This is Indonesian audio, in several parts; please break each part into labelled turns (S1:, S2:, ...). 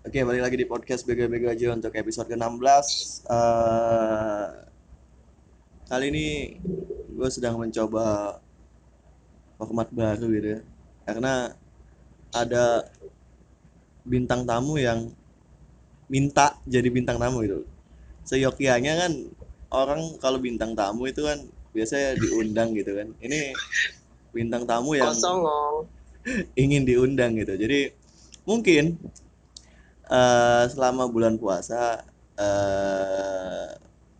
S1: Oke, balik lagi di podcast Bego-Bego aja untuk episode ke-16. Eh, kali ini gue sedang mencoba format baru gitu ya. Karena ada bintang tamu yang minta jadi bintang tamu gitu. Seyokianya kan orang kalau bintang tamu itu kan biasanya diundang gitu kan. Ini bintang tamu yang
S2: kosong
S1: ingin diundang gitu. Jadi mungkin eh, selama bulan puasa eh,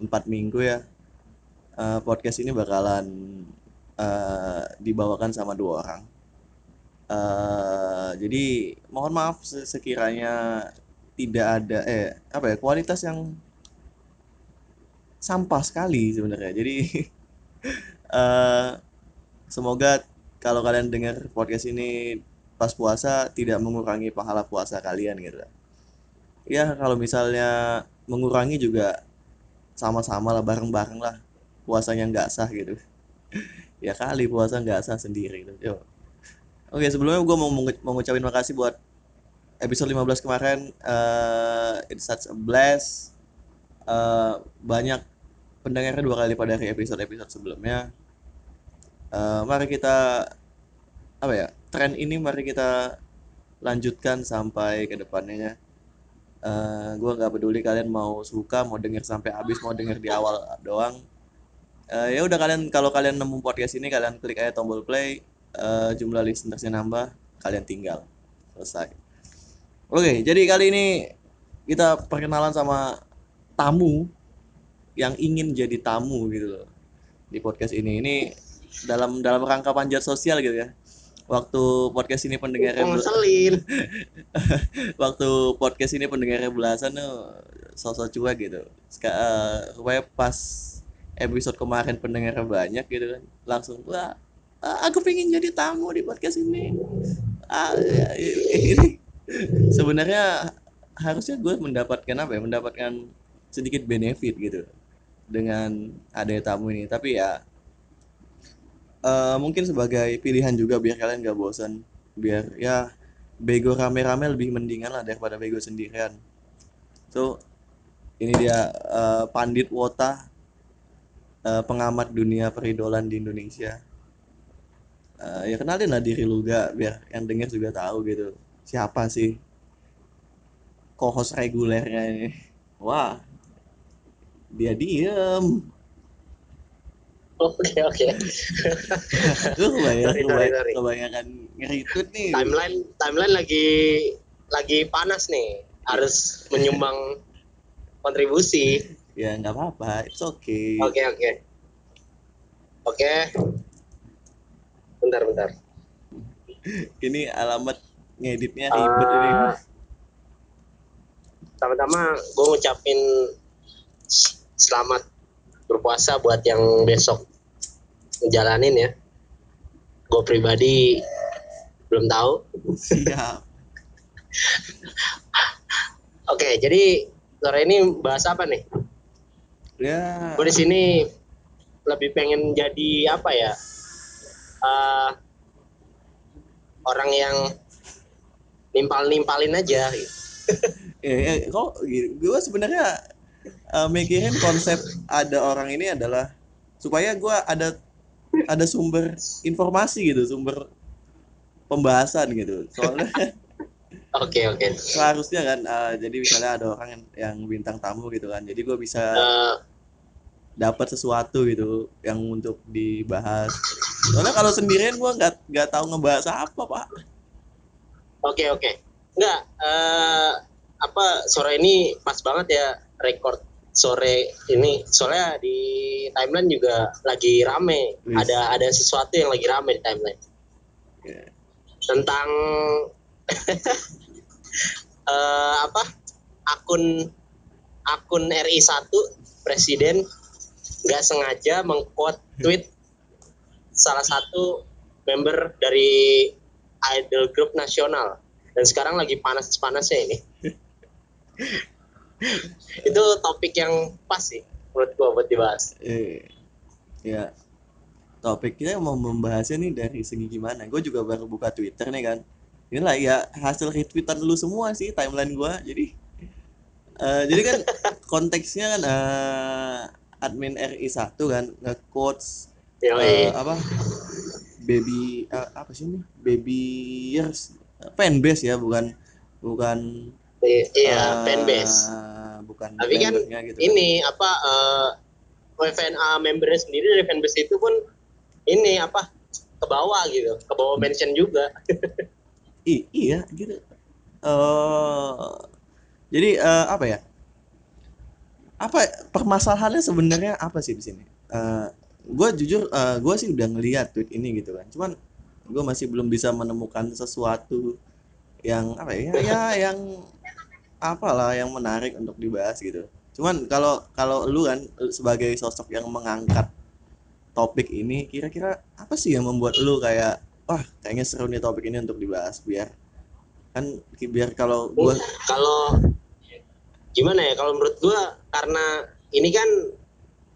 S1: empat minggu ya eh, podcast ini bakalan eh, dibawakan sama dua orang. Eh, jadi mohon maaf se- sekiranya tidak ada eh apa ya kualitas yang sampah sekali sebenarnya. Jadi eh, semoga kalau kalian dengar podcast ini pas puasa tidak mengurangi pahala puasa kalian gitu. Ya kalau misalnya mengurangi juga sama-sama lah bareng-bareng lah. Puasanya nggak sah gitu. Ya kali puasa nggak sah sendiri gitu Yo. oke sebelumnya gue mau mengu- mau ngucapin makasih buat episode 15 kemarin eh it's such a blast. Eh, banyak pendengarnya dua kali lipat dari episode-episode sebelumnya. Eh, mari kita apa ya tren ini mari kita lanjutkan sampai ke depannya Eh gue nggak peduli kalian mau suka mau denger sampai habis mau denger di awal doang. Eh, ya udah kalian kalau kalian nemu podcast ini kalian klik aja tombol play. Eh, jumlah listenersnya nambah kalian tinggal. Selesai. Oke jadi kali ini kita perkenalan sama tamu yang ingin jadi tamu gitu loh di podcast ini. Ini dalam dalam rangka panjat sosial gitu ya waktu podcast ini pendengarnya
S2: ngeselin?
S1: Waktu podcast ini pendengarnya belasan tuh sosok cuek gitu. Seka, eh, rupanya pas episode kemarin pendengarnya banyak gitu kan langsung wah ah, aku pengen jadi tamu di podcast ini. Ah, ya, ini sebenarnya harusnya gue mendapatkan apa ya mendapatkan sedikit benefit gitu dengan adanya tamu ini. Tapi ya eh, mungkin sebagai pilihan juga biar kalian gak bosan biar ya bego rame-rame lebih mendingan lah daripada bego sendirian. So ini dia eh, Pandit Wota eh, pengamat dunia peridolan di Indonesia. Eh, ya kenalin lah diri lu gak biar yang denger juga tahu gitu. Siapa sih co-host regulernya ini? Wah dia diem
S2: oke oke.
S1: Lu kebayang, kebayang, kebanyakan ngeritut nih.
S2: Timeline timeline lagi lagi panas nih. Harus menyumbang kontribusi.
S1: Ya nggak apa-apa. It's okay.
S2: Oke oke. Oke. Bentar bentar.
S1: Ini alamat ngeditnya ribet ini.
S2: Eh, pertama-tama gue ngucapin selamat berpuasa buat yang besok ngejalanin ya. Gue pribadi belum tahu.
S1: Siap.
S2: Oke jadi sore ini bahas apa nih?
S1: Ya.
S2: Gue di sini lebih pengen jadi apa ya? Eh, orang yang nimpal nimpalin aja. Gitu.
S1: eh, eh, kok gue sebenarnya eh, mikirin konsep ada orang ini adalah supaya gue ada ada sumber informasi gitu sumber pembahasan gitu. Soalnya
S2: oke oke.
S1: seharusnya kan eh, jadi misalnya ada orang yang, yang bintang tamu gitu kan jadi gue bisa
S2: Eh,
S1: dapat sesuatu gitu yang untuk dibahas. Soalnya kalau sendirian gue nggak nggak tahu ngebahas apa pak.
S2: Oke oke. Nggak eh, apa sore ini pas banget ya record sore ini soalnya di timeline juga lagi rame.
S1: Wis.
S2: ada ada sesuatu yang lagi rame di timeline.
S1: Ya.
S2: tentang eh, apa? Akun akun RI 1 presiden nggak sengaja mengquote tweet salah satu member dari idol group nasional. Dan sekarang lagi panas-panasnya ini itu topik yang pas sih menurut gua buat dibahas.
S1: Eh, ya topik kita mau membahasnya nih dari segi gimana? Gue juga baru buka twitter nih kan. Inilah ya hasil retweetan lu semua sih timeline gua. Jadi eh, jadi kan konteksnya kan eh, admin RI satu kan nge-quotes
S2: Yoi.
S1: apa? Baby eh, apa sih ini? Baby years fanbase ya bukan bukan
S2: Iya, fanbase.
S1: Bukan
S2: Tapi kan
S1: gitu kan.
S2: ini apa eh FNA membernya sendiri dari fanbase itu pun ini apa ke bawah gitu, ke bawah mention juga.
S1: I- iya gitu. Eh jadi eh, apa ya? Apa permasalahannya sebenarnya apa sih di sini? Eh gue jujur gue sih udah ngeliat tweet ini gitu kan. Cuman gue masih belum bisa menemukan sesuatu yang apa ya ya yang apalah yang menarik untuk dibahas gitu. Cuman kalau kalau lu kan sebagai sosok yang mengangkat topik ini kira-kira apa sih yang membuat lu kayak wah kayaknya seru nih topik ini untuk dibahas biar kan biar kalau gue
S2: Kalau gimana ya kalau menurut gua karena ini kan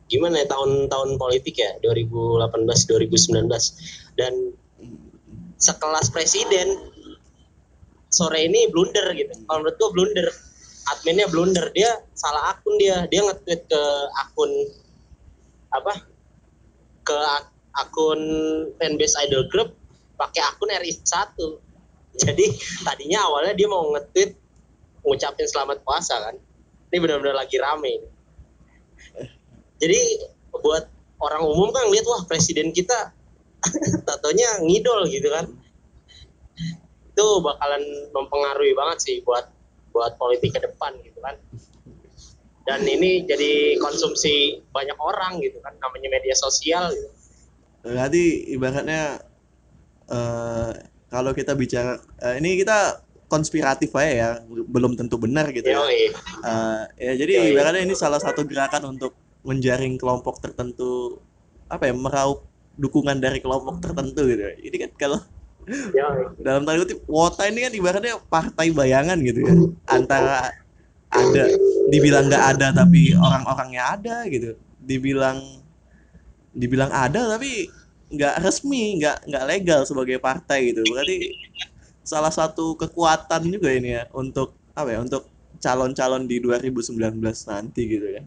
S2: gimana ya tahun-tahun politik ya 2018 2019 dan sekelas presiden sore ini blunder gitu. Kalau menurut gua blunder. Adminnya blunder. Dia salah akun dia. Dia nge-tweet ke akun apa? Ke ak- akun fanbase idol group pakai akun RI 1 jadi tadinya awalnya dia mau nge-tweet ngucapin selamat puasa kan? Ini benar-benar lagi rame jadi buat orang umum kan lihat wah presiden kita tatonya ngidol gitu kan itu bakalan mempengaruhi banget sih buat buat politik ke depan gitu kan dan ini jadi konsumsi banyak orang gitu kan namanya media sosial gitu.
S1: berarti ibaratnya eh kalau kita bicara eh, ini kita konspiratif aja ya belum tentu benar gitu ya
S2: Yoi.
S1: Eh, ya jadi
S2: Yoi.
S1: ibaratnya ini salah satu gerakan untuk menjaring kelompok tertentu apa ya meraup dukungan dari kelompok tertentu gitu ini kan kalau
S2: Yoi.
S1: dalam tanda kutip wota ini kan ibaratnya partai bayangan gitu ya. Antara ada dibilang nggak ada tapi orang-orangnya ada gitu. Dibilang dibilang ada tapi nggak resmi nggak nggak legal sebagai partai gitu. Berarti salah satu kekuatan juga ini ya untuk apa ya untuk calon-calon di 2019 nanti gitu kan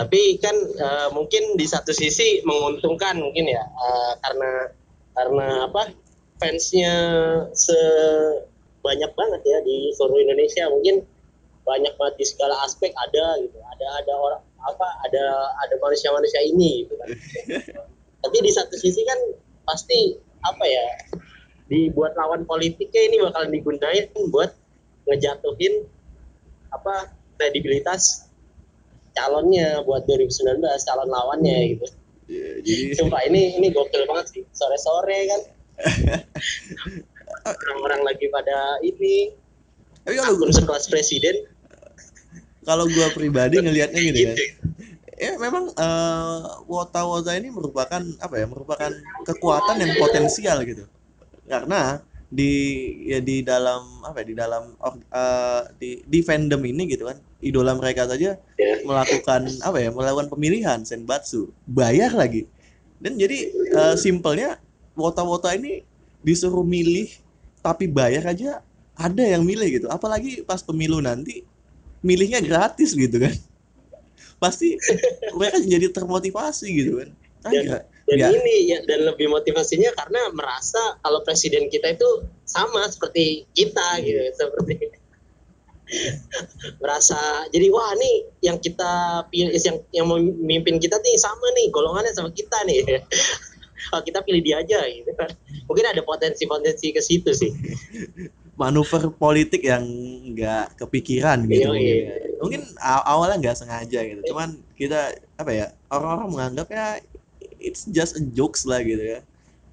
S2: tapi kan eh, mungkin di satu sisi menguntungkan mungkin ya eh, karena karena apa? Fansnya sebanyak banget ya di seluruh Indonesia. Mungkin banyak banget di segala aspek ada gitu. Ada ada orang apa ada ada manusia-manusia ini gitu kan. Tapi di satu sisi kan pasti apa ya dibuat lawan politiknya ini bakalan digunain buat ngejatuhin apa kredibilitas calonnya buat 2019 calon lawannya gitu
S1: jadi
S2: sumpah ini ini gokil banget sih. Sore sore kan. Orang-orang lagi pada ini.
S1: Tapi kalau
S2: akun sekelas presiden.
S1: kalau gua pribadi ngelihatnya gini kan ya memang eh, wota-wota ini merupakan apa ya merupakan kekuatan yang potensial gitu. Karena di ya di dalam apa ya di dalam eh, di di fandom ini gitu kan idola mereka saja
S2: ya
S1: melakukan apa ya melakukan pemilihan senbatsu bayar lagi. Dan jadi eh, simpelnya wota-wota ini disuruh milih tapi bayar aja ada yang milih gitu. Apalagi pas pemilu nanti milihnya gratis gitu kan. Pasti mereka jadi termotivasi gitu kan.
S2: Dan dan ini ya dan lebih motivasinya karena merasa kalau presiden kita itu sama seperti kita gitu seperti merasa jadi wah nih yang kita pilih yang yang memimpin kita nih sama nih golongannya sama kita nih. Oh, kita pilih dia aja gitu. Kan mungkin ada potensi-potensi ke situ sih.
S1: Manuver politik yang nggak kepikiran gitu
S2: Iya,
S1: mungkin
S2: iya.
S1: ya. mungkin aw- awalnya nggak sengaja gitu. Cuman kita apa ya orang-orang menganggap ya it's just a jokes lah gitu ya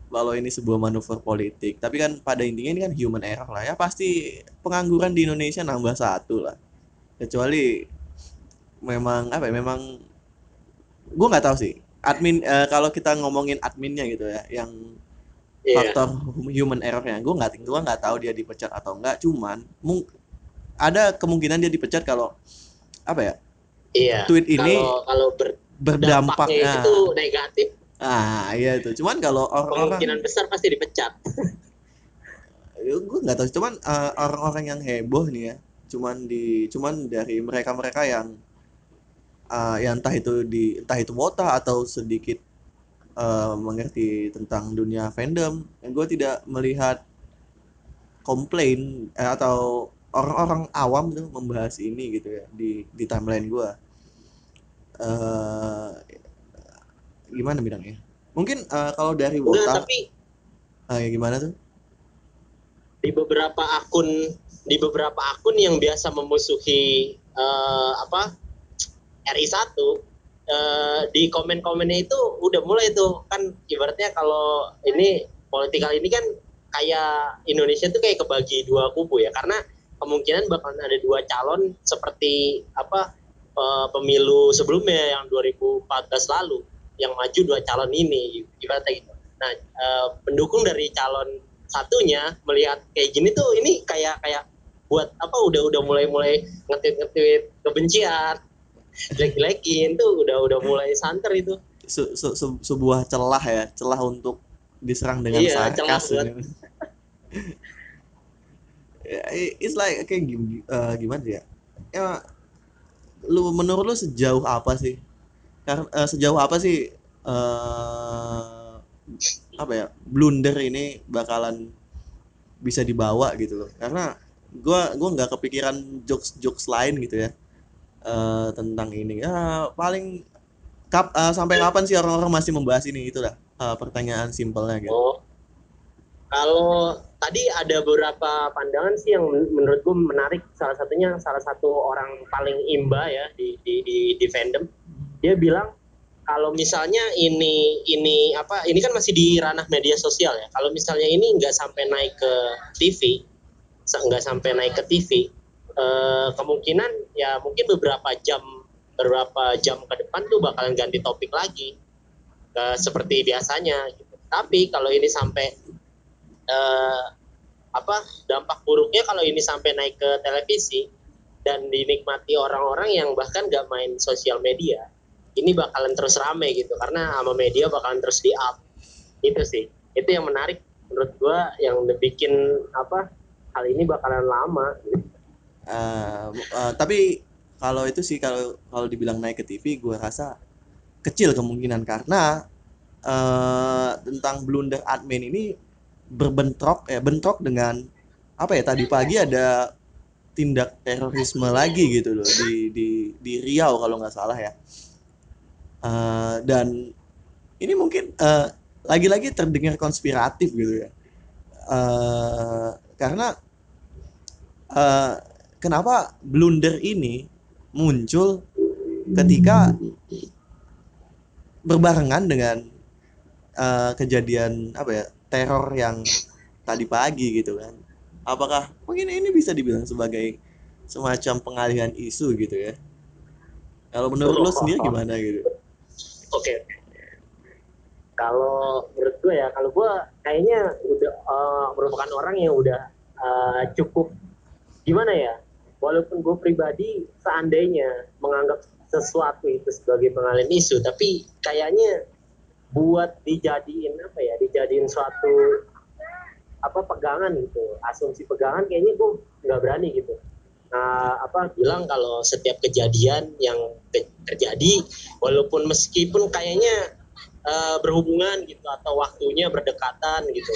S1: kalau ini sebuah manuver politik. Tapi kan pada intinya ini kan human error lah ya. Pasti pengangguran di Indonesia nambah satu lah. Kecuali memang apa ya memang gue nggak tahu sih. Admin eh, kalau kita ngomongin adminnya gitu ya yang
S2: Iya.
S1: faktor human errornya gue nggak gue nggak tahu dia dipecat atau enggak cuman mung- ada kemungkinan dia dipecat kalau apa ya
S2: Iya.
S1: tweet ini
S2: kalau kalau ber-
S1: berdampaknya
S2: dampaknya itu negatif
S1: ah iya itu. Cuman kalau orang-orang
S2: kemungkinan besar pasti dipecat.
S1: Gue nggak tahu. Cuman eh, orang-orang yang heboh nih ya cuman di cuman dari mereka-mereka yang eh, yang entah itu di entah itu wota atau sedikit eh, mengerti tentang dunia fandom gue tidak melihat komplain eh, atau orang-orang awam tuh membahas ini gitu ya di di timeline gue eh gimana bilangnya mungkin eh, kalau dari wota
S2: tapi
S1: eh, ya gimana tuh?
S2: Di beberapa akun di beberapa akun yang biasa memusuhi eh, apa RI1 eh, di komen-komennya itu udah mulai tuh. Kan ibaratnya kalau ini politikal ini kan kayak Indonesia tuh kayak kebagi dua kubu ya. Karena kemungkinan bakalan ada dua calon seperti apa eh, pemilu sebelumnya yang 2014 lalu yang maju dua calon ini ibaratnya gitu. Nah, eh, pendukung dari calon satunya melihat kayak gini tuh ini kayak kayak buat apa udah udah mulai mulai ngetit ngetit kebencian jelek-jelekin tuh udah udah mulai santer itu
S1: se- se- se- sebuah celah ya celah untuk diserang dengan
S2: iya celah
S1: sarkas
S2: buat.
S1: Ya, it's like kayak eh, gimana ya ya lu menurut lu sejauh apa sih karena eh, sejauh apa sih eh apa ya blunder ini bakalan bisa dibawa gitu loh. Karena gua gua nggak kepikiran jokes jokes lain gitu ya eh, tentang ini. Ya paling kap, eh, sampai kapan sih orang-orang masih membahas ini? Itulah eh, pertanyaan simpelnya gitu.
S2: Oh. Kalau tadi ada beberapa pandangan sih yang men- menurutku menarik. Salah satunya salah satu orang paling imba ya di di di, di fandom dia bilang kalau misalnya ini ini apa ini kan masih di ranah media sosial ya kalau misalnya ini nggak sampai naik ke TV nggak sampai naik ke TV eh, kemungkinan ya mungkin beberapa jam beberapa jam ke depan tuh bakalan ganti topik lagi ke seperti biasanya gitu. tapi kalau ini sampai eh, apa dampak buruknya kalau ini sampai naik ke televisi dan dinikmati orang-orang yang bahkan nggak main sosial media ini bakalan terus rame gitu karena sama media bakalan terus di up itu sih. Itu yang menarik menurut gua yang bikin apa hal ini bakalan lama. Gitu.
S1: Eh, eh, tapi kalau itu sih kalau kalau dibilang naik ke TV gue rasa kecil kemungkinan. Karena eh, tentang blunder admin ini berbentrok ya bentrok dengan apa ya tadi pagi ada tindak terorisme lagi gitu loh di di di Riau kalau nggak salah ya Eh, dan ini mungkin eh, lagi-lagi terdengar konspiratif gitu ya. Eh, karena eh, kenapa blunder ini muncul ketika berbarengan dengan eh, kejadian apa ya teror yang tadi pagi gitu kan? Apakah mungkin ini bisa dibilang sebagai semacam pengalihan isu gitu ya? Kalau menurut lo sendiri gimana gitu
S2: Oke. Kalau menurut gue ya, kalau gue kayaknya udah eh, merupakan orang yang udah eh, cukup gimana ya? Walaupun gue pribadi seandainya menganggap sesuatu itu sebagai pengalian isu, tapi kayaknya buat dijadiin apa ya? Dijadiin suatu apa pegangan gitu, asumsi pegangan kayaknya gue nggak berani gitu. Nah, apa bilang kalau setiap kejadian yang te- terjadi, walaupun meskipun kayaknya eh, berhubungan gitu atau waktunya berdekatan gitu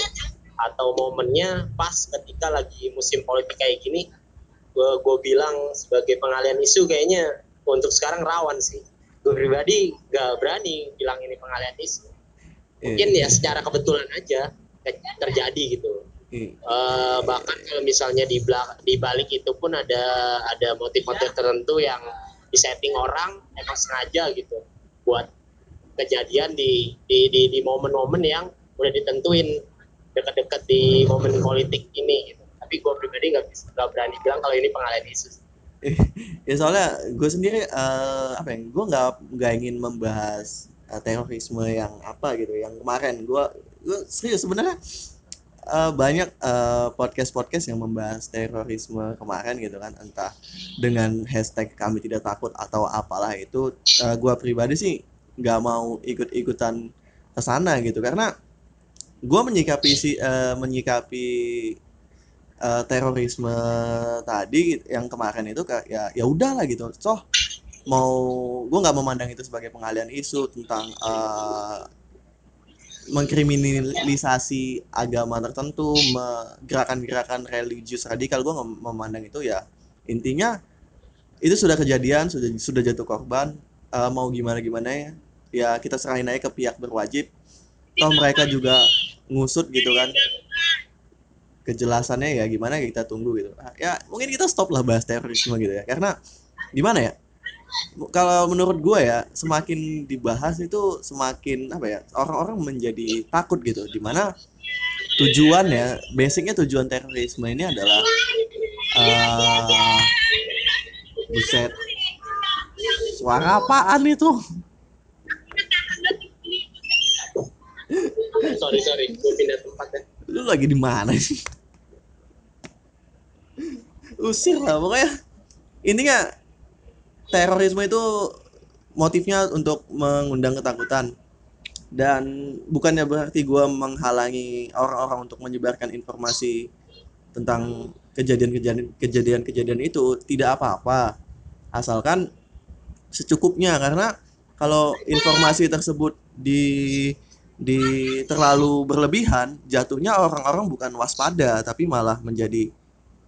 S2: atau momennya pas ketika lagi musim politik kayak gini gue gue bilang sebagai pengalian isu kayaknya untuk sekarang rawan sih. Gue pribadi gak berani bilang ini pengalian isu. Mungkin ya secara kebetulan aja ke- terjadi gitu.
S1: Iya.
S2: Eh, bahkan kalau misalnya di belak- di balik itu pun ada ada motif-motif tertentu yang disetting orang emang sengaja gitu buat kejadian di di di, di momen-momen yang udah ditentuin dekat-dekat di momen politik ini gitu. Tapi gue pribadi nggak bisa nggak berani bilang kalau ini pengalian isu.
S1: ya soalnya gue sendiri eh, apa ya gue nggak nggak ingin membahas eh, terorisme yang apa gitu yang kemarin gue gue serius sebenarnya eh, banyak podcast podcast yang membahas terorisme kemarin gitu kan. Entah dengan hashtag kami tidak takut atau apalah itu eh, gue pribadi sih nggak mau ikut-ikutan ke sana gitu. Karena gue menyikapi si eh, menyikapi uh, terorisme tadi yang kemarin itu kayak ya ya udahlah gitu. Toh mau gue nggak memandang itu sebagai pengalian isu tentang uh, mengkriminalisasi agama tertentu, gerakan-gerakan religius radikal, gue memandang itu ya. Intinya itu sudah kejadian, sudah sudah jatuh korban, uh, mau gimana gimana ya, ya kita serahin aja ke pihak berwajib. Toh mereka juga ngusut gitu kan. Kejelasannya ya gimana ya kita tunggu gitu. Ya mungkin kita stop lah bahas terorisme gitu ya, karena gimana ya? Kalau menurut gue ya semakin dibahas itu semakin apa ya orang-orang menjadi takut gitu. Di mana tujuannya basicnya tujuan terorisme ini adalah uh, buset. Suara apaan itu?
S2: Sorry sorry gue pindah tempat ya.
S1: Lu lagi di mana sih? Usir lah pokoknya. Intinya terorisme itu motifnya untuk mengundang ketakutan. Dan bukannya berarti gue menghalangi orang-orang untuk menyebarkan informasi tentang kejadian-kejadian kejadian-kejadian itu tidak apa-apa. Asalkan secukupnya karena kalau informasi tersebut di di terlalu berlebihan jatuhnya orang-orang bukan waspada tapi malah menjadi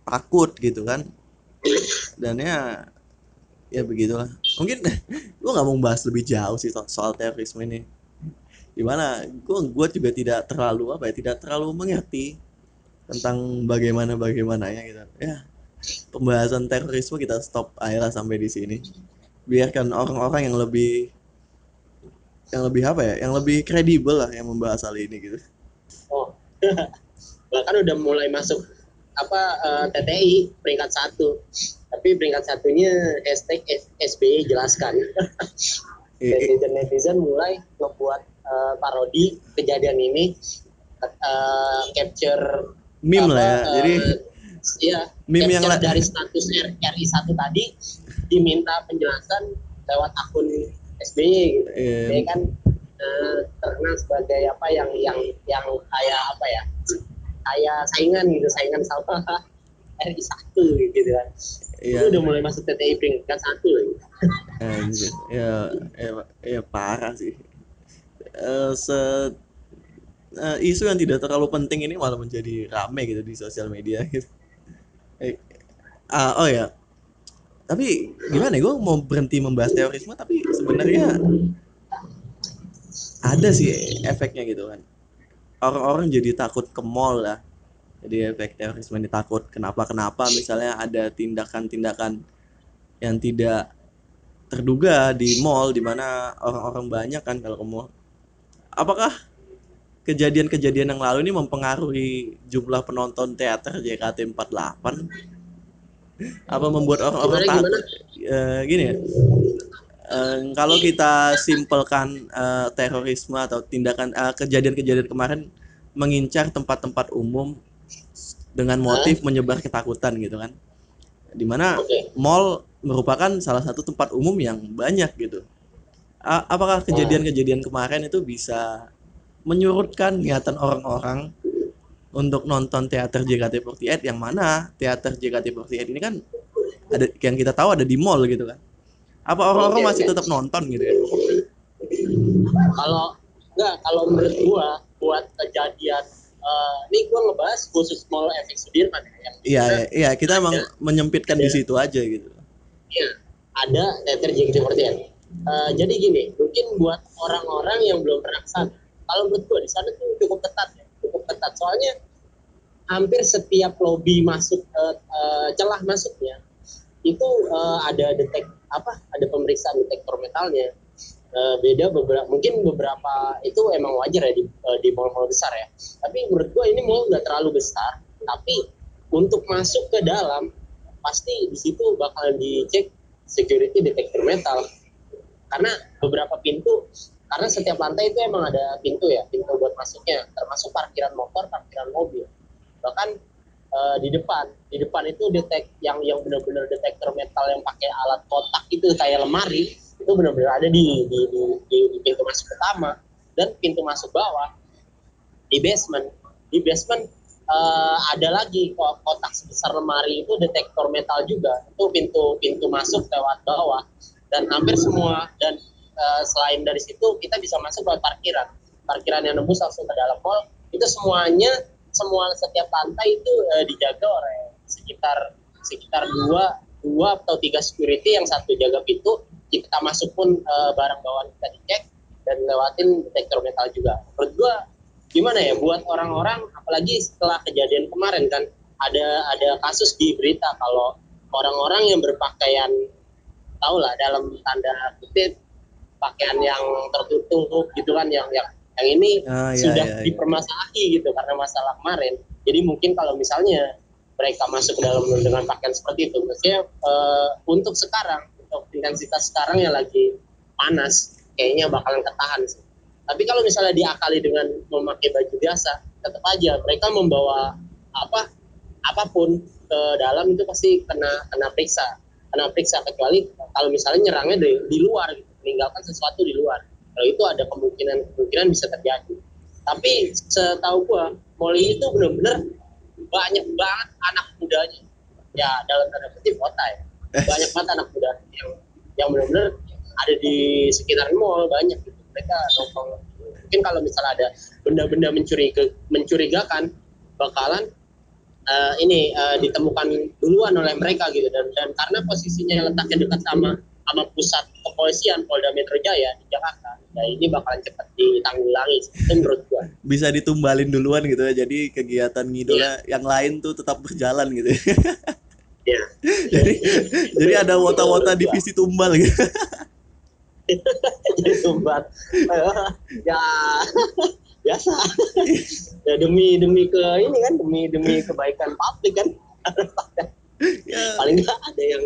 S1: takut gitu kan. Dan ya ya begitulah. Mungkin gue nggak mau bahas lebih jauh sih soal terorisme ini. Gimana? Gue gue juga tidak terlalu apa ya tidak terlalu mengerti tentang bagaimana bagaimananya gitu. Ya pembahasan terorisme kita stop aja sampai di sini. Biarkan orang-orang yang lebih yang lebih apa ya yang lebih kredibel lah yang membahas hal ini gitu.
S2: Oh. Bahkan udah mulai masuk apa uh, eh, TTI peringkat satu tapi peringkat satunya hashtag SBY jelaskan. Netizen netizen mulai membuat uh, parodi kejadian ini. Uh, capture
S1: meme lah ya uh, jadi
S2: ya meme yang dari status RI satu tadi diminta penjelasan lewat akun SBY gitu. Yeah. Dia kan uh, terkenal sebagai apa yang yang yang kayak apa ya kayak saingan gitu saingan sama RI satu gitu kan iya. udah mulai masuk TTI peringkat satu lagi.
S1: Anjir. ya ya ya parah sih. Uh, se uh, isu yang tidak terlalu penting ini malah menjadi rame gitu di sosial media gitu. Eh, uh, oh ya tapi gimana ya gue mau berhenti membahas terorisme tapi sebenarnya ada sih efeknya gitu kan. Orang-orang jadi takut ke mall lah jadi efek terorisme ini takut kenapa kenapa? Misalnya ada tindakan-tindakan yang tidak terduga di mall di mana orang-orang banyak kan kalau ke mall. Apakah kejadian-kejadian yang lalu ini mempengaruhi jumlah penonton teater JKT48 apa membuat orang-orang takut? e, gini ya. E, kalau kita simpelkan e, terorisme atau tindakan kejadian-kejadian kemarin mengincar tempat-tempat umum dengan motif huh? menyebar ketakutan gitu kan di mana okay. mall merupakan salah satu tempat umum yang banyak gitu A apakah kejadian-kejadian kemarin itu bisa menyurutkan niatan orang-orang untuk nonton teater JKT48 yang mana teater JKT48 ini kan ada yang kita tahu ada di mall gitu kan apa orang-orang okay, masih okay. tetap nonton gitu ya
S2: kalau enggak kalau menurut gua buat kejadian uh, ini gue ngebahas khusus Mall Efek Sudirman
S1: ya. Iya, iya, kita emang menyempitkan di situ aja gitu.
S2: Iya, ada teater JKT48. Uh, jadi gini, mungkin buat orang-orang yang belum pernah ke sana, kalau menurut gue di sana tuh cukup ketat ya, cukup ketat. Soalnya hampir setiap lobby masuk uh, uh, celah masuknya itu uh, ada detek apa ada pemeriksaan detektor metalnya uh, beda beberapa mungkin beberapa itu emang wajar ya di uh, di mall-mall besar ya. Tapi menurut gua ini mall nggak terlalu besar tapi untuk masuk ke dalam pasti di situ bakal dicek security detektor metal. Karena beberapa pintu karena setiap lantai itu emang ada pintu ya pintu buat masuknya. Termasuk parkiran motor parkiran mobil. Bahkan uh, di depan di depan itu detek yang yang benar-benar detektor metal yang pakai alat kotak itu kayak lemari itu benar-benar ada di di, di di di pintu masuk pertama. Dan pintu masuk bawah di basement. Di basement uh, ada lagi kotak sebesar lemari itu detektor metal juga. Itu pintu pintu masuk lewat bawah. Dan hampir semua dan uh, selain dari situ kita bisa masuk ke parkiran. Parkiran yang nembus langsung ke dalam mall. Itu semuanya semua setiap lantai itu uh, dijaga oleh sekitar sekitar dua dua atau tiga security yang satu jaga pintu kita masuk pun uh, barang bawaan kita dicek dan lewatin detektor metal juga menurut gua gimana ya buat orang-orang apalagi setelah kejadian kemarin kan ada ada kasus di berita kalau orang-orang yang berpakaian tau lah dalam tanda kutip pakaian yang tertutup gitu kan yang yang yang ini ah, iya, sudah iya, iya. dipermasalahi gitu karena masalah kemarin jadi mungkin kalau misalnya mereka masuk ke dalam dengan pakaian seperti itu maksudnya uh, untuk sekarang untuk intensitas sekarang yang lagi panas kayaknya bakalan ketahan sih tapi kalau misalnya diakali dengan memakai baju biasa, tetap aja mereka membawa apa apa pun ke dalam itu pasti kena kena periksa, kena periksa kecuali kalau misalnya nyerangnya di, di luar, gitu, meninggalkan sesuatu di luar. Kalau itu ada kemungkinan kemungkinan bisa terjadi. Tapi setahu gua, mall ini tuh bener-bener banyak banget anak mudanya. Ya dalam tanda kutip kota ya. Banyak banget anak muda yang yang benar-benar ada di sekitar mall banyak gitu. Mereka nongkrong. Mungkin kalau misalnya ada benda-benda mencuriga, mencurigakan bakalan uh, ini uh, ditemukan duluan oleh mereka gitu. Dan dan karena posisinya letaknya dekat sama sama pusat kepolisian Polda Metro Jaya di Jakarta ya ini bakalan cepat ditanggulangi itu menurut gua.
S1: Bisa ditumbalin duluan gitu ya. Jadi kegiatan ngidolnya yeah. yang lain tuh tetap berjalan gitu ya jadi jadi ada wota-wota divisi tumbal gitu.
S2: Jadi sumbat ya. Biasa. Ya demi demi ke ini kan demi demi kebaikan publik kan. Ya. paling nggak ada yang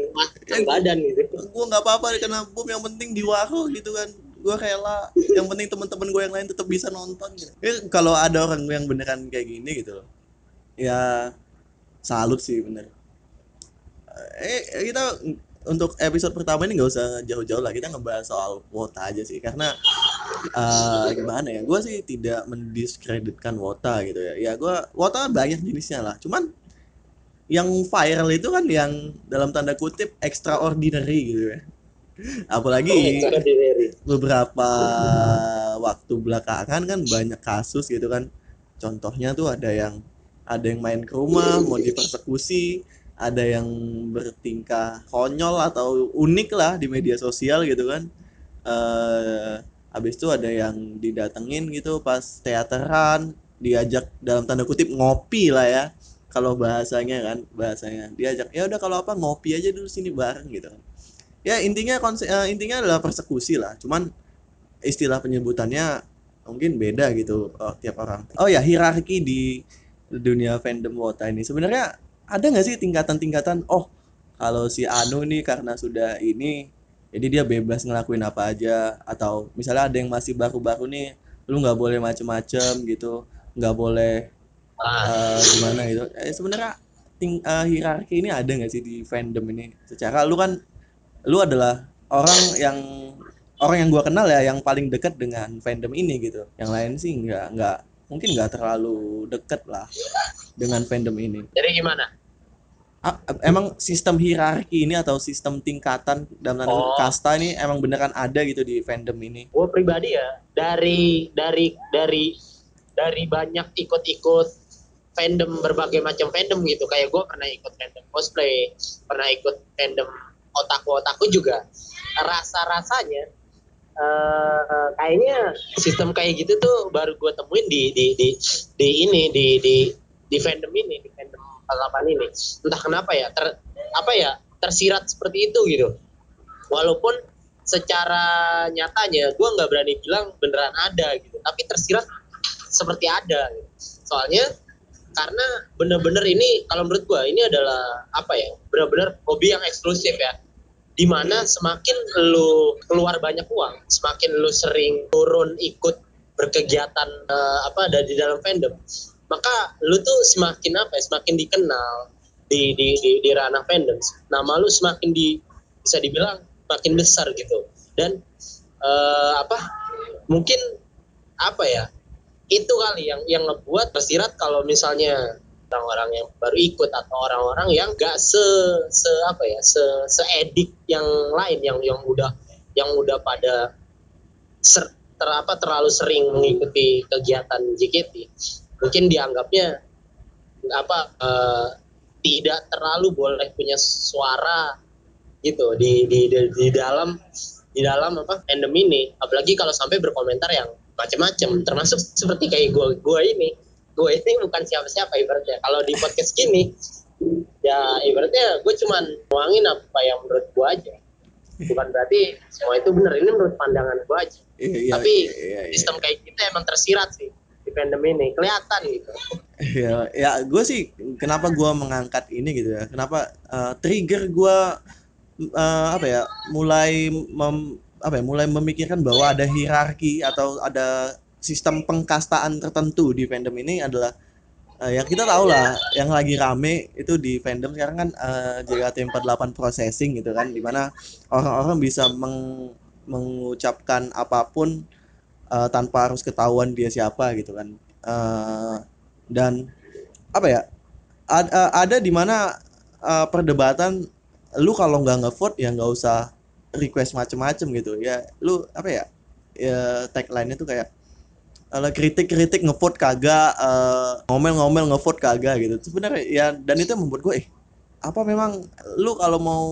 S2: yang badan gitu.
S1: gue nggak apa-apa kena bom yang penting di waru gitu kan. Gue rela. Yang penting teman-teman gue yang lain tetap bisa nonton gitu. ya, kalau ada orang yang beneran kayak gini gitu ya salut sih bener eh kita untuk episode pertama ini nggak usah jauh-jauh lah. Kita ngebahas soal wota aja sih. Karena uh, gimana ya? Gue sih tidak mendiskreditkan wota gitu ya. Ya gue wota banyak jenisnya lah. Cuman yang viral itu kan yang dalam tanda kutip extraordinary gitu ya. Apalagi beberapa waktu belakangan kan banyak kasus gitu kan. Contohnya tuh ada yang ada yang main ke rumah mau dipersekusi ada yang bertingkah konyol atau unik lah di media sosial gitu kan. Uh, habis itu ada yang didatengin gitu pas teateran diajak dalam tanda kutip ngopi lah ya. Kalau bahasanya kan bahasanya. Diajak ya udah kalau apa ngopi aja dulu sini bareng gitu kan. Ya intinya konsep uh, intinya adalah persekusi lah. Cuman istilah penyebutannya mungkin beda gitu oh, tiap orang. Oh ya hierarki di dunia fandom Wota ini. Sebenarnya ada nggak sih tingkatan-tingkatan oh kalau si Anu nih karena sudah ini jadi dia bebas ngelakuin apa aja atau misalnya ada yang masih baru-baru nih lu nggak boleh macem-macem gitu nggak boleh uh, gimana gitu. Eh, sebenarnya ting uh, hierarki ini ada nggak sih di fandom ini? Secara lu kan lu adalah orang yang orang yang gua kenal ya yang paling dekat dengan fandom ini gitu. Yang lain sih nggak nggak mungkin nggak terlalu deket lah dengan fandom ini.
S2: Jadi gimana?
S1: emang sistem hierarki ini atau sistem tingkatan dalam tanda oh. kasta ini emang beneran ada gitu di fandom ini?
S2: Gue pribadi ya dari dari dari dari banyak ikut-ikut fandom berbagai macam fandom gitu kayak gue pernah ikut fandom cosplay pernah ikut fandom otaku otaku juga rasa rasanya uh, kayaknya sistem kayak gitu tuh baru gue temuin di di di di ini di di di fandom ini di fandom balapan ini. Entah kenapa ya ter apa ya tersirat seperti itu gitu. Walaupun secara nyatanya gue nggak berani bilang beneran ada gitu tapi tersirat seperti ada gitu. soalnya karena bener-bener ini kalau menurut gue ini adalah apa ya bener-bener hobi yang eksklusif ya di mana semakin lu keluar banyak uang semakin lu sering turun ikut berkegiatan uh, apa ada di dalam fandom maka lu tuh semakin apa ya semakin dikenal di di di, di ranah fandom. Nama lu semakin di bisa dibilang makin besar gitu. Dan uh, apa mungkin apa ya itu kali yang yang ngebuat tersirat kalau misalnya orang-orang yang baru ikut atau orang-orang yang gak se se apa ya se se edik yang lain yang yang udah yang udah pada ser, ter, apa terlalu sering mengikuti kegiatan JKT mungkin dianggapnya apa uh, tidak terlalu boleh punya suara gitu di di di, di dalam di dalam apa fandom ini. Apalagi kalau sampai berkomentar yang macam-macam termasuk seperti kayak gue ini gue ini bukan siapa-siapa ibaratnya. Kalau di podcast gini ya ibaratnya gue cuman nuangin apa yang menurut gue aja. Bukan berarti semua itu benar ini menurut pandangan gue aja. Iya, iya, tapi iya, iya, sistem kayak kita emang tersirat sih di fandom ini. Kelihatan gitu.
S1: Ya ya gue sih kenapa gue mengangkat ini gitu ya? Kenapa uh, trigger gue uh, apa ya mulai mem, apa ya mulai memikirkan bahwa ada hierarki atau ada sistem pengkastaan tertentu di fandom ini adalah uh, yang kita tahu lah yang lagi rame itu di fandom sekarang kan uh, JKT48 processing gitu kan di mana orang-orang bisa meng, mengucapkan apa pun uh, tanpa harus ketahuan dia siapa gitu kan. Uh, dan apa ya ada, ada di mana uh, perdebatan lu kalau nggak ngevote ya nggak usah request macem-macem gitu. Ya lu apa ya ya tagline itu kayak kalau kritik-kritik ngevote kagak uh, ngomel-ngomel ngevote kagak gitu. Sebenarnya ya dan itu yang membuat gue eh apa memang lu kalau mau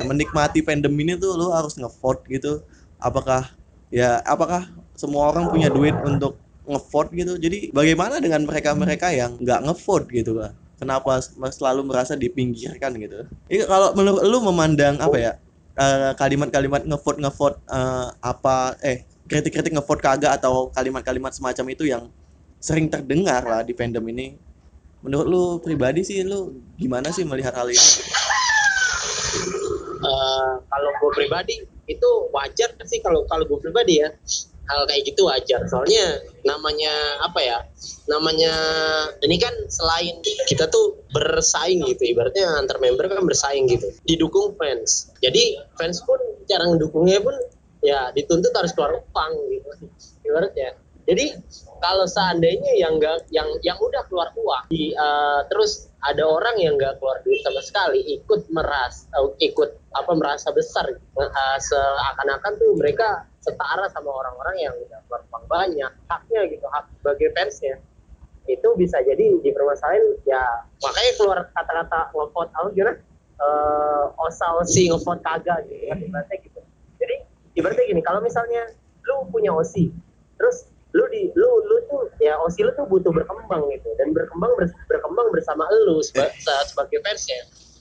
S1: menikmati fandom ini tuh lu harus ngevote gitu. Apakah ya apakah semua orang punya duit untuk ngevote gitu? Jadi bagaimana dengan mereka-mereka yang nggak ngevote gitu kan kenapa selalu merasa dipinggirkan gitu? Ini kalau menurut lu memandang apa ya eh, kalimat-kalimat uh, ngevote ngevote uh, apa eh kritik-kritik ngevote kagak atau kalimat-kalimat semacam itu yang sering terdengar lah di fandom ini. Menurut lu pribadi sih lu gimana sih melihat hal ini?
S2: Uh, kalau gue pribadi itu wajar sih kalau kalau gue pribadi ya. Hal kayak gitu wajar. Soalnya namanya apa ya namanya ini kan selain kita tuh bersaing gitu. Ibaratnya antar member kan bersaing gitu. Didukung fans. Jadi fans pun cara ngedukungnya pun ya dituntut harus keluar uang gitu. Ibaratnya. Jadi kalau seandainya yang enggak yang yang udah keluar uang di, uh, terus ada orang yang nggak keluar duit sama sekali ikut meras uh, ikut apa merasa besar uh, seakan-akan tuh mereka setara sama orang-orang yang udah keluar uang banyak. Haknya gitu hak sebagai fansnya. Itu bisa jadi dipermasalahin ya makanya keluar kata-kata ngevote apa gimana? Uh, osal si ngevote kagak gitu. Kan ibaratnya gini kalau misalnya lu punya osi terus lu di lu lu tuh ya osi lu tuh butuh berkembang gitu. Dan berkembang berkembang bersama lu sebagai, sebagai fansnya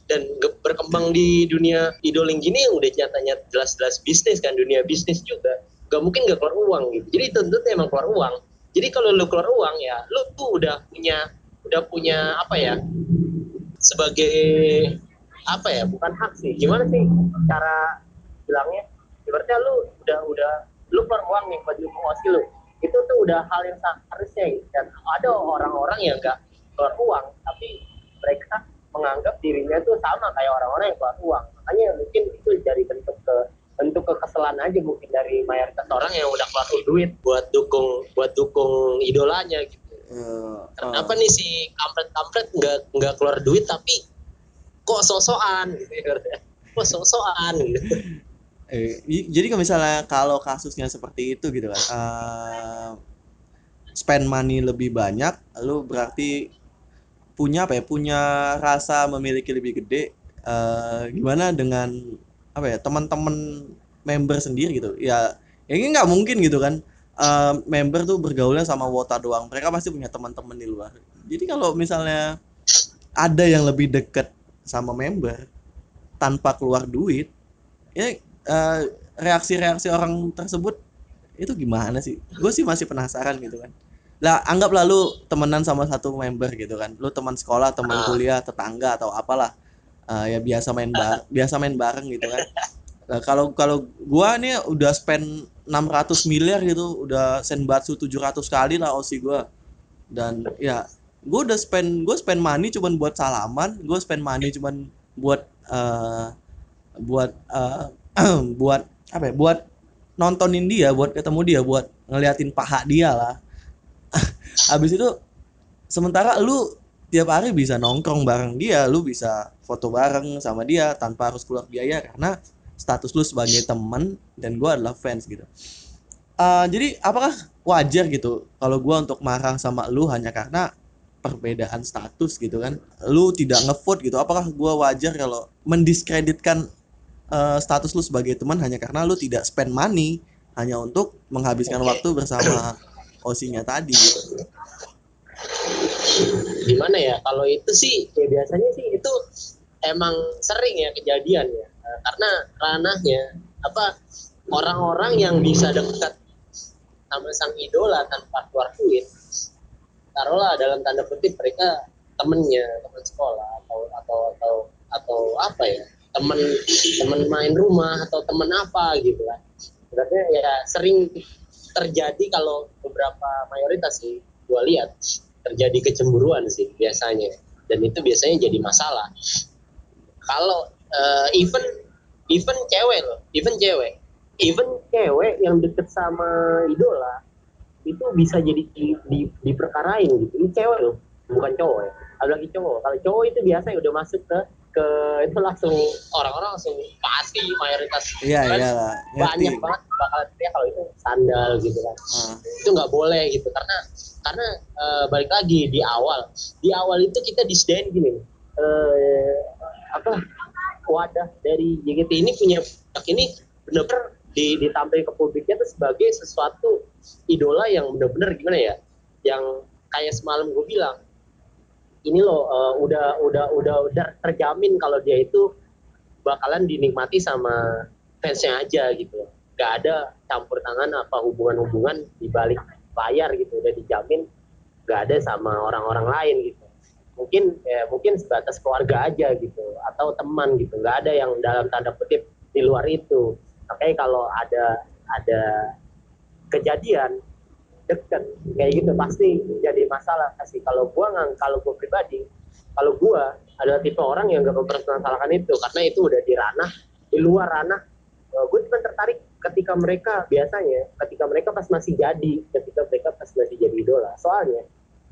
S2: dan berkembang di dunia idoling gini yang udah nyatanya jelas-jelas bisnis kan dunia bisnis juga. Gak mungkin gak keluar uang gitu. Jadi tentu emang keluar uang. Jadi kalau lu keluar uang ya lu tuh udah punya udah punya apa ya sebagai apa ya bukan hak sih. Gimana sih cara bilangnya sepertinya lu udah udah lu keluar uang nih buat dukung osi lu. Itu tuh udah hal yang seharusnya dan ada orang-orang yang gak keluar uang tapi mereka menganggap dirinya tuh sama kayak orang-orang yang keluar uang. Makanya mungkin itu jadi bentuk ke bentuk kekesalan aja mungkin dari mayoritas orang yang udah keluar duit buat dukung buat dukung idolanya gitu. Uh, uh. kenapa nih si kampret kampret nggak nggak keluar duit tapi kok sosokan gitu ya kok sosokan gitu
S1: eh, jadi kalau misalnya kalau kasusnya seperti itu gitu kan uh, spend money lebih banyak lu berarti punya apa ya punya rasa memiliki lebih gede uh, gimana dengan apa ya teman-teman member sendiri gitu. Ya, ini nggak mungkin gitu kan uh, member tuh bergaulnya sama wota doang mereka pasti punya teman-teman di luar. Jadi kalau misalnya ada yang lebih deket sama member tanpa keluar duit ya uh, reaksi-reaksi orang tersebut itu gimana sih? Gue sih masih penasaran gitu kan. Lah anggap lalu temenan sama satu member gitu kan. Lu teman sekolah teman ah. kuliah tetangga atau apalah. Uh, ya biasa main bar biasa main bareng gitu kan. Nah, kalau kalau gua nih udah spend 600 miliar gitu udah senbatsu 700 kali lah osi gua. Dan ya gua udah spend gua spend money cuman buat salaman gua spend money cuman buat uh, buat uh, buat apa ya buat nontonin dia buat ketemu dia buat ngeliatin paha dia lah. Habis itu sementara lu tiap hari bisa nongkrong bareng dia lu bisa foto bareng sama dia tanpa harus keluar biaya karena status lu sebagai teman dan gue adalah fans gitu. Eh, jadi apakah wajar gitu kalau gue untuk marah sama lu hanya karena perbedaan status gitu kan? Lu tidak ngevote gitu apakah gue wajar kalau mendiskreditkan eh, status lu sebagai teman hanya karena lu tidak spend money hanya untuk menghabiskan
S2: Oke.
S1: waktu bersama osinya tadi. Gitu
S2: gimana ya? Kalau itu sih ya biasanya sih itu emang sering ya kejadian ya. Eh, karena ranahnya apa orang-orang yang bisa dekat sama sang idola tanpa keluar duit taruhlah dalam tanda kutip mereka temennya teman sekolah atau atau atau atau apa ya teman teman main rumah atau teman apa gitu kan. Sebenarnya ya sering terjadi kalau beberapa mayoritas sih gua lihat terjadi kecemburuan sih biasanya. Dan itu biasanya jadi masalah. Kalau uh, even even cewek loh even cewek. Even cewek yang deket sama idola itu bisa jadi di, di, diperkarain gitu. Ini cewek loh bukan cowok ya. Lagi cowok. Kalau cowok itu biasa udah masuk ke ke itu langsung orang-orang langsung pasti mayoritas.
S1: Iya
S2: kan
S1: iya
S2: banyak
S1: ngerti
S2: banget bakal teriak kalau itu sandal gitu kan.
S1: Ah,
S2: itu nggak boleh gitu karena karena eh, balik lagi di awal. Di awal itu kita disdain gini eh, apa wadah dari JKT ini punya ini benar-benar di, ditampilkan ke publiknya itu sebagai sesuatu idola yang benar-benar gimana ya yang kayak semalam gue bilang ini loh uh, udah udah udah udah terjamin kalau dia itu bakalan dinikmati sama fansnya aja gitu. Gak ada campur tangan apa hubungan-hubungan di balik layar gitu. Udah dijamin gak ada sama orang-orang lain gitu. Mungkin ya mungkin sebatas keluarga aja gitu atau teman gitu. Nggak ada yang dalam tanda kutip di luar itu. Makanya kalau ada ada kejadian deket. Kayak gitu pasti jadi masalah sih. Kalau gua nggak kalau gua pribadi kalau gua adalah tipe orang yang gak mempermasalahkan itu karena itu udah di ranah di luar ranah. Gue cuma tertarik ketika mereka biasanya ketika mereka pas masih jadi ketika mereka pas masih jadi idola. Soalnya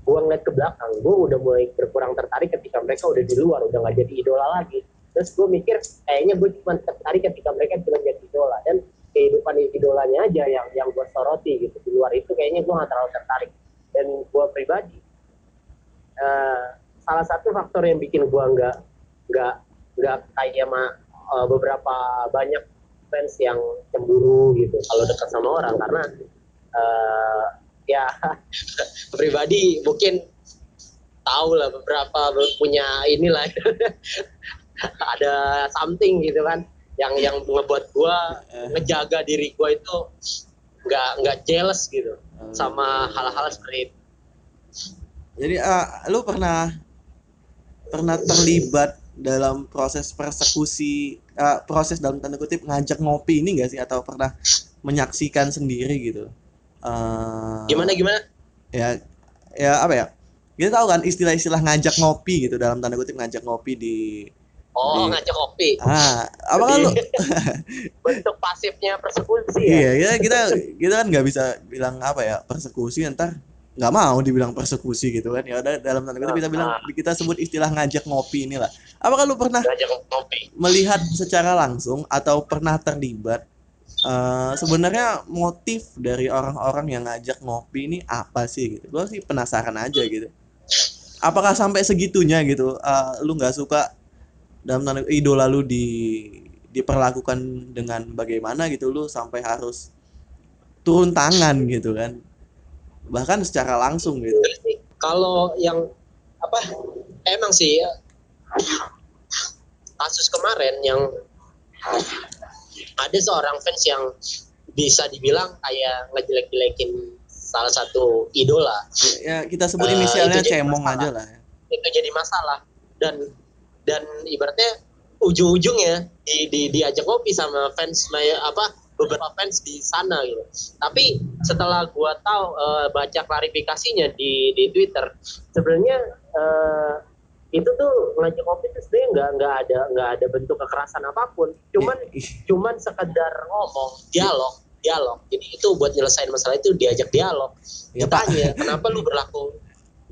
S2: gue ngeliat ke belakang gue udah mulai berkurang tertarik ketika mereka udah di luar udah nggak jadi idola lagi. Terus gue mikir kayaknya gue cuma tertarik ketika mereka cuma jadi idola. Dan kehidupan idolanya aja yang yang gue soroti gitu. Di luar itu kayaknya gue nggak terlalu tertarik. Dan gue pribadi uh, salah satu faktor yang bikin gue nggak nggak nggak kayak sama uh, beberapa banyak fans yang cemburu gitu kalau dekat sama orang. Karena uh, ya pribadi mungkin tahu lah beberapa punya inilah. Ada something gitu kan yang yang ngebuat gua ngejaga diri gua itu nggak nggak jealous gitu sama hal-hal seperti itu.
S1: Jadi uh, lu pernah pernah terlibat dalam proses persekusi uh, proses dalam tanda kutip ngajak ngopi ini gak sih atau pernah menyaksikan sendiri gitu? Uh,
S2: gimana gimana?
S1: Ya ya apa ya? Kita tahu kan istilah-istilah ngajak ngopi gitu dalam tanda kutip ngajak ngopi di
S2: Oh, ngajak kopi.
S1: Ah, apa kan lu
S2: bentuk pasifnya persekusi
S1: iya,
S2: ya?
S1: Iya, kita kita kan nggak bisa bilang apa ya persekusi ntar nggak mau dibilang persekusi gitu kan. Ya udah dalam tanda kutip kita bilang kita sebut istilah ngajak ngopi inilah apakah lu pernah
S2: ngajak ngopi.
S1: melihat secara langsung atau pernah terlibat uh, sebenarnya motif dari orang-orang yang ngajak ngopi ini apa sih gitu? Gue sih penasaran aja gitu. Apakah sampai segitunya gitu? Uh, lu nggak suka dalam tanda idola lu di diperlakukan dengan bagaimana gitu lu sampai harus turun tangan gitu kan. Bahkan secara langsung gitu.
S2: Kalau yang apa emang sih ya, kasus kemarin yang ada seorang fans yang bisa dibilang kayak ngejelek-jelekin salah satu idola.
S1: Ya kita sebut inisialnya uh, cemong masalah. aja lah ya.
S2: itu jadi masalah. Dan dan ibaratnya ujung-ujungnya di, di diajak kopi sama fans apa beberapa fans di sana gitu. Tapi setelah gua tahu uh, baca klarifikasinya di di Twitter, sebenarnya uh, itu tuh ngajak kopi itu sebenarnya nggak nggak ada nggak ada bentuk kekerasan apa pun. Cuman cuman sekedar ngomong dialog dialog. Jadi itu buat nyelesain masalah itu diajak dialog. Ya, Ditanya Pak. kenapa lu berlaku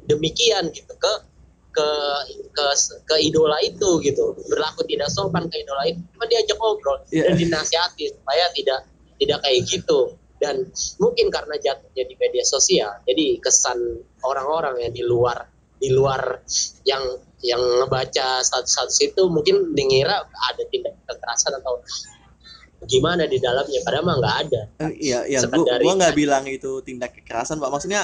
S2: demikian gitu ke ke ke ke idola itu gitu berlaku tidak sopan ke idola itu cuma diajak ngobrol
S1: Iya.
S2: dan dinasihati supaya tidak tidak kayak gitu dan mungkin karena jatuhnya di media sosial jadi kesan orang-orang yang di luar di luar yang yang ngebaca status-status itu mungkin mengira ada tindak kekerasan atau gimana di dalamnya padahal mah nggak ada
S1: Eh, Iya, iya, gua
S2: Sekedar
S1: gua
S2: itu.
S1: nggak bilang itu tindak kekerasan, Pak. Maksudnya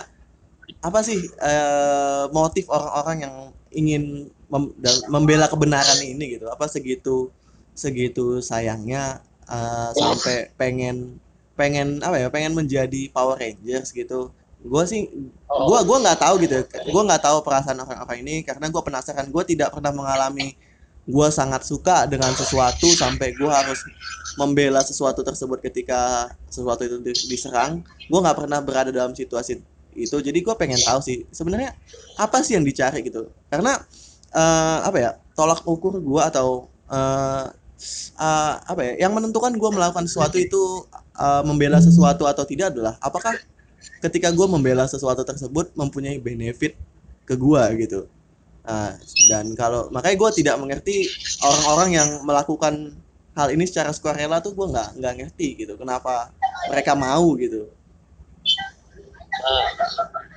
S1: apa sih eh, motif orang-orang yang ingin mem- membela kebenaran ini gitu? Apa segitu segitu sayangnya eh, sampai pengen pengen apa ya? Pengen menjadi Power Rangers gitu? Gua sih gua gua nggak tahu gitu. Gua nggak tahu perasaan orang-orang ini karena gua penasaran. Gua tidak pernah mengalami gua sangat suka dengan sesuatu sampai gua harus membela sesuatu tersebut ketika sesuatu itu di- diserang gue nggak pernah berada dalam situasi itu jadi gue pengen tahu sih sebenarnya apa sih yang dicari gitu? Karena eh, apa ya tolak ukur gue atau eh, eh, apa ya yang menentukan gue melakukan sesuatu itu eh, membela sesuatu atau tidak adalah apakah ketika gue membela sesuatu tersebut mempunyai benefit ke gue gitu? Nah, dan kalau makanya gue tidak mengerti orang-orang yang melakukan hal ini secara sukarela tuh gue nggak nggak ngerti gitu kenapa mereka mau gitu
S2: Eh,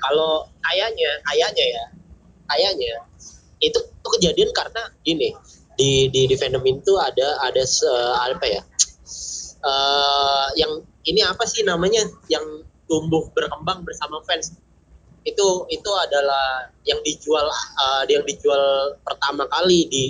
S2: kalau kayaknya kayaknya ya kayaknya itu, itu kejadian karena gini di di di fandom itu ada ada se, apa ya eh yang ini apa sih namanya yang tumbuh berkembang bersama fans itu itu adalah yang dijual eh, yang dijual pertama kali di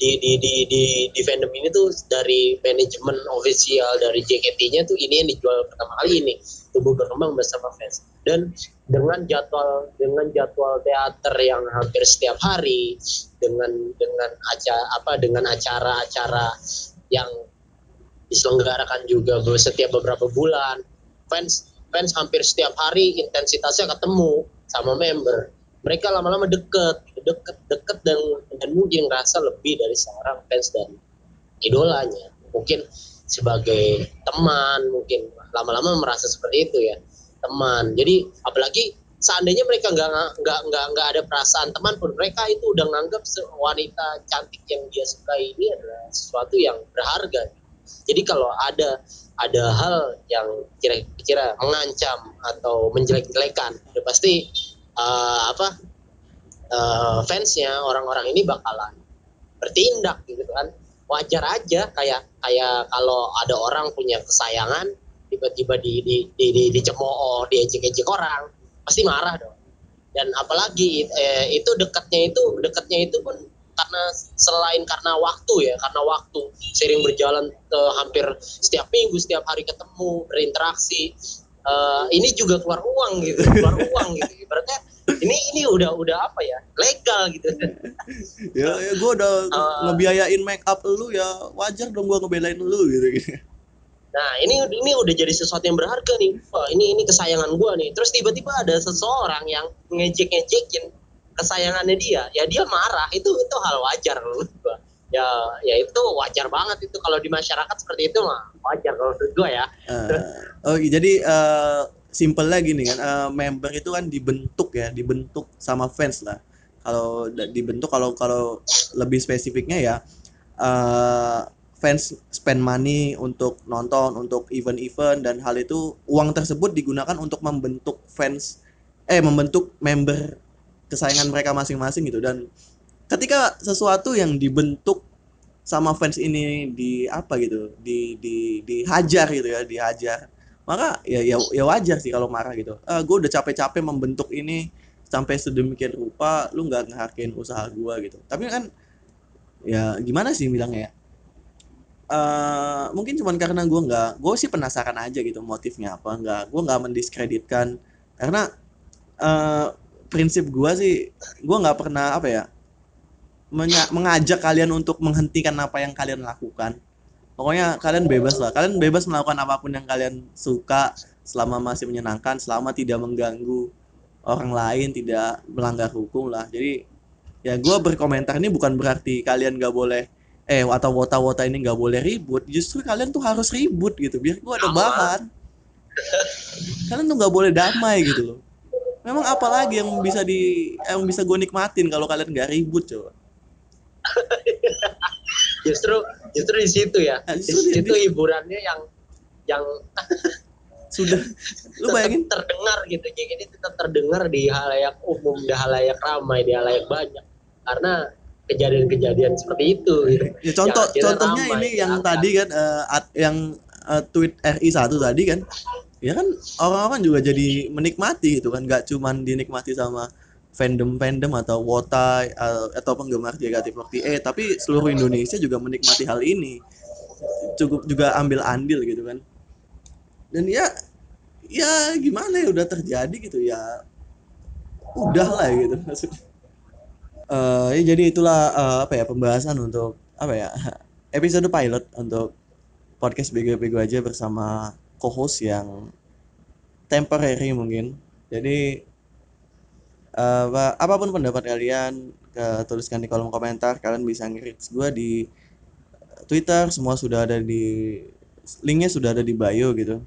S2: di di di di, di fandom ini tuh dari manajemen official dari JKT-nya tuh ini yang dijual pertama kali ini. Tumbuh berkembang bersama fans. Dan dengan jadwal dengan jadwal teater yang hampir setiap hari dengan dengan acara apa dengan acara-acara yang diselenggarakan juga setiap beberapa bulan fans fans hampir setiap hari intensitasnya ketemu sama member. Mereka lama-lama deket deket deket dan dan mungkin ngerasa lebih dari seorang fans dan idolanya. Mungkin sebagai teman mungkin lama-lama merasa seperti itu ya teman. Jadi apalagi seandainya mereka nggak nggak nggak nggak ada perasaan teman pun mereka itu udah nganggap wanita cantik yang dia sukai ini adalah sesuatu yang berharga jadi kalau ada ada hal yang kira-kira mengancam atau menjelek-jelekan ya pasti eh, apa eh, fansnya orang-orang ini bakalan bertindak gitu kan. Wajar aja kayak kayak kalau ada orang punya kesayangan tiba-tiba di di di, di dicemooh diejek-ejek orang pasti marah dong. Dan apalagi eh, itu dekatnya itu dekatnya itu pun karena selain karena waktu ya karena waktu sering berjalan ke hampir setiap minggu setiap hari ketemu berinteraksi Eh, ini juga keluar uang gitu keluar uang gitu ibaratnya ini ini udah udah apa ya legal gitu
S1: ya, ya gue udah
S2: Eh.
S1: ngebiayain make up lu ya wajar dong gue ngebelain lu gitu
S2: Nah ini ini udah jadi sesuatu yang berharga nih. Wah ini ini kesayangan gua nih. Terus tiba-tiba ada seseorang yang ngejek-ngejekin kesayangannya dia, ya dia marah. Itu itu hal wajar menurut gua. Ya ya itu wajar banget itu kalau di masyarakat seperti itu mah wajar kalau menurut gua ya.
S1: Eh, oh jadi eh simpelnya gini kan eh, member itu kan dibentuk ya dibentuk sama fans lah kalau dibentuk kalau kalau lebih spesifiknya ya eh fans spend money untuk nonton untuk event-event dan hal itu uang tersebut digunakan untuk membentuk fans eh membentuk member kesayangan mereka masing-masing gitu. Dan ketika sesuatu yang dibentuk sama fans ini di apa gitu di di dihajar gitu ya dihajar maka ya ya, ya wajar sih kalau marah gitu. Ah gue udah capek-capek membentuk ini sampai sedemikian rupa lu nggak ngehargain usaha gue gitu. Tapi kan ya gimana sih bilangnya ya? Eh, mungkin cuman karena gue nggak gue sih penasaran aja gitu motifnya apa nggak gue nggak mendiskreditkan. Karena eh, prinsip gue sih gue nggak pernah apa ya mengajak kalian untuk menghentikan apa yang kalian lakukan. Pokoknya kalian bebas lah kalian bebas melakukan apa pun yang kalian suka selama masih menyenangkan selama tidak mengganggu orang lain tidak melanggar hukum lah. Jadi ya gue berkomentar ini bukan berarti kalian gak boleh eh atau wota-wota ini gak boleh ribut justru kalian tuh harus ribut gitu biar gue ada bahan. Kalian tuh gak boleh damai gitu loh memang apa lagi yang bisa di yang bisa gue nikmatin kalau kalian nggak ribut coba?
S2: Justru justru di situ ya.
S1: Nah,
S2: di
S1: justru di-
S2: situ
S1: di-
S2: hiburannya yang yang
S1: sudah. Lu bayangin.
S2: terdengar gitu. Jadi ini tetap terdengar di halayak umum di halayak ramai di halayak banyak. Karena kejadian-kejadian seperti itu gitu.
S1: ya contoh
S2: Yang
S1: contohnya
S2: ramai
S1: ini yang
S2: diangkat.
S1: tadi kan eh, at- yang eh, tweet RI 1 tadi kan ya kan orang-orang juga jadi menikmati gitu kan. Nggak cuman dinikmati sama fandom-fandom atau wota eh, atau penggemar JKT48 tapi seluruh Indonesia juga menikmati hal ini. Cukup juga ambil andil gitu kan. Dan ya ya gimana ya udah terjadi gitu ya. Udah lah gitu. Maksudnya Eh, ya jadi itulah eh, apa ya pembahasan untuk apa ya episode pilot untuk podcast bego-bego aja bersama co-host yang temporary mungkin jadi apa- apa pun pendapat kalian eh, tuliskan di kolom komentar kalian bisa nge-reach gue di Twitter semua sudah ada di linknya sudah ada di bio gitu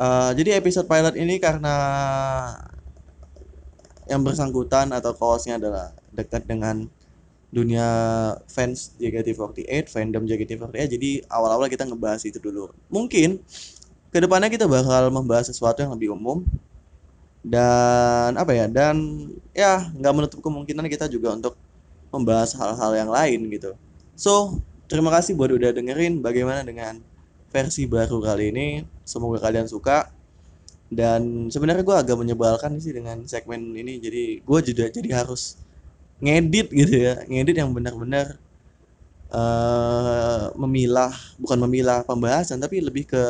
S1: Eh, jadi episode pilot ini karena yang bersangkutan atau kaosnya adalah dekat dengan dunia fans JKT48, fandom JKT48. Jadi awal-awal kita ngebahas itu dulu. Mungkin ke depannya kita bakal membahas sesuatu yang lebih umum dan apa ya dan ya nggak menutup kemungkinan kita juga untuk membahas hal-hal yang lain gitu. So terima kasih buat udah dengerin bagaimana dengan versi baru kali ini. Semoga kalian suka dan sebenarnya gue agak menyebalkan sih dengan segmen ini jadi gue juga jadi harus ngedit gitu ya ngedit yang benar-benar eh, memilah bukan memilah pembahasan tapi lebih ke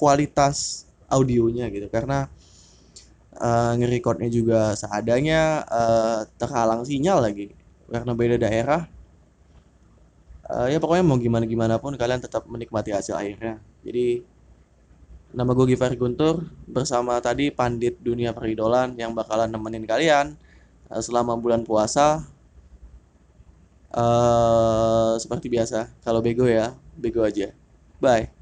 S1: kualitas audionya gitu karena eh, nge-recordnya juga seadanya eh, terhalang sinyal lagi karena beda daerah Eh, ya pokoknya mau gimana gimana pun kalian tetap menikmati hasil akhirnya jadi Nama gue Givari Guntur bersama tadi pandit dunia peridolan yang bakalan nemenin kalian eh, selama bulan puasa. eh seperti biasa, kalau bego ya, bego aja. Bye.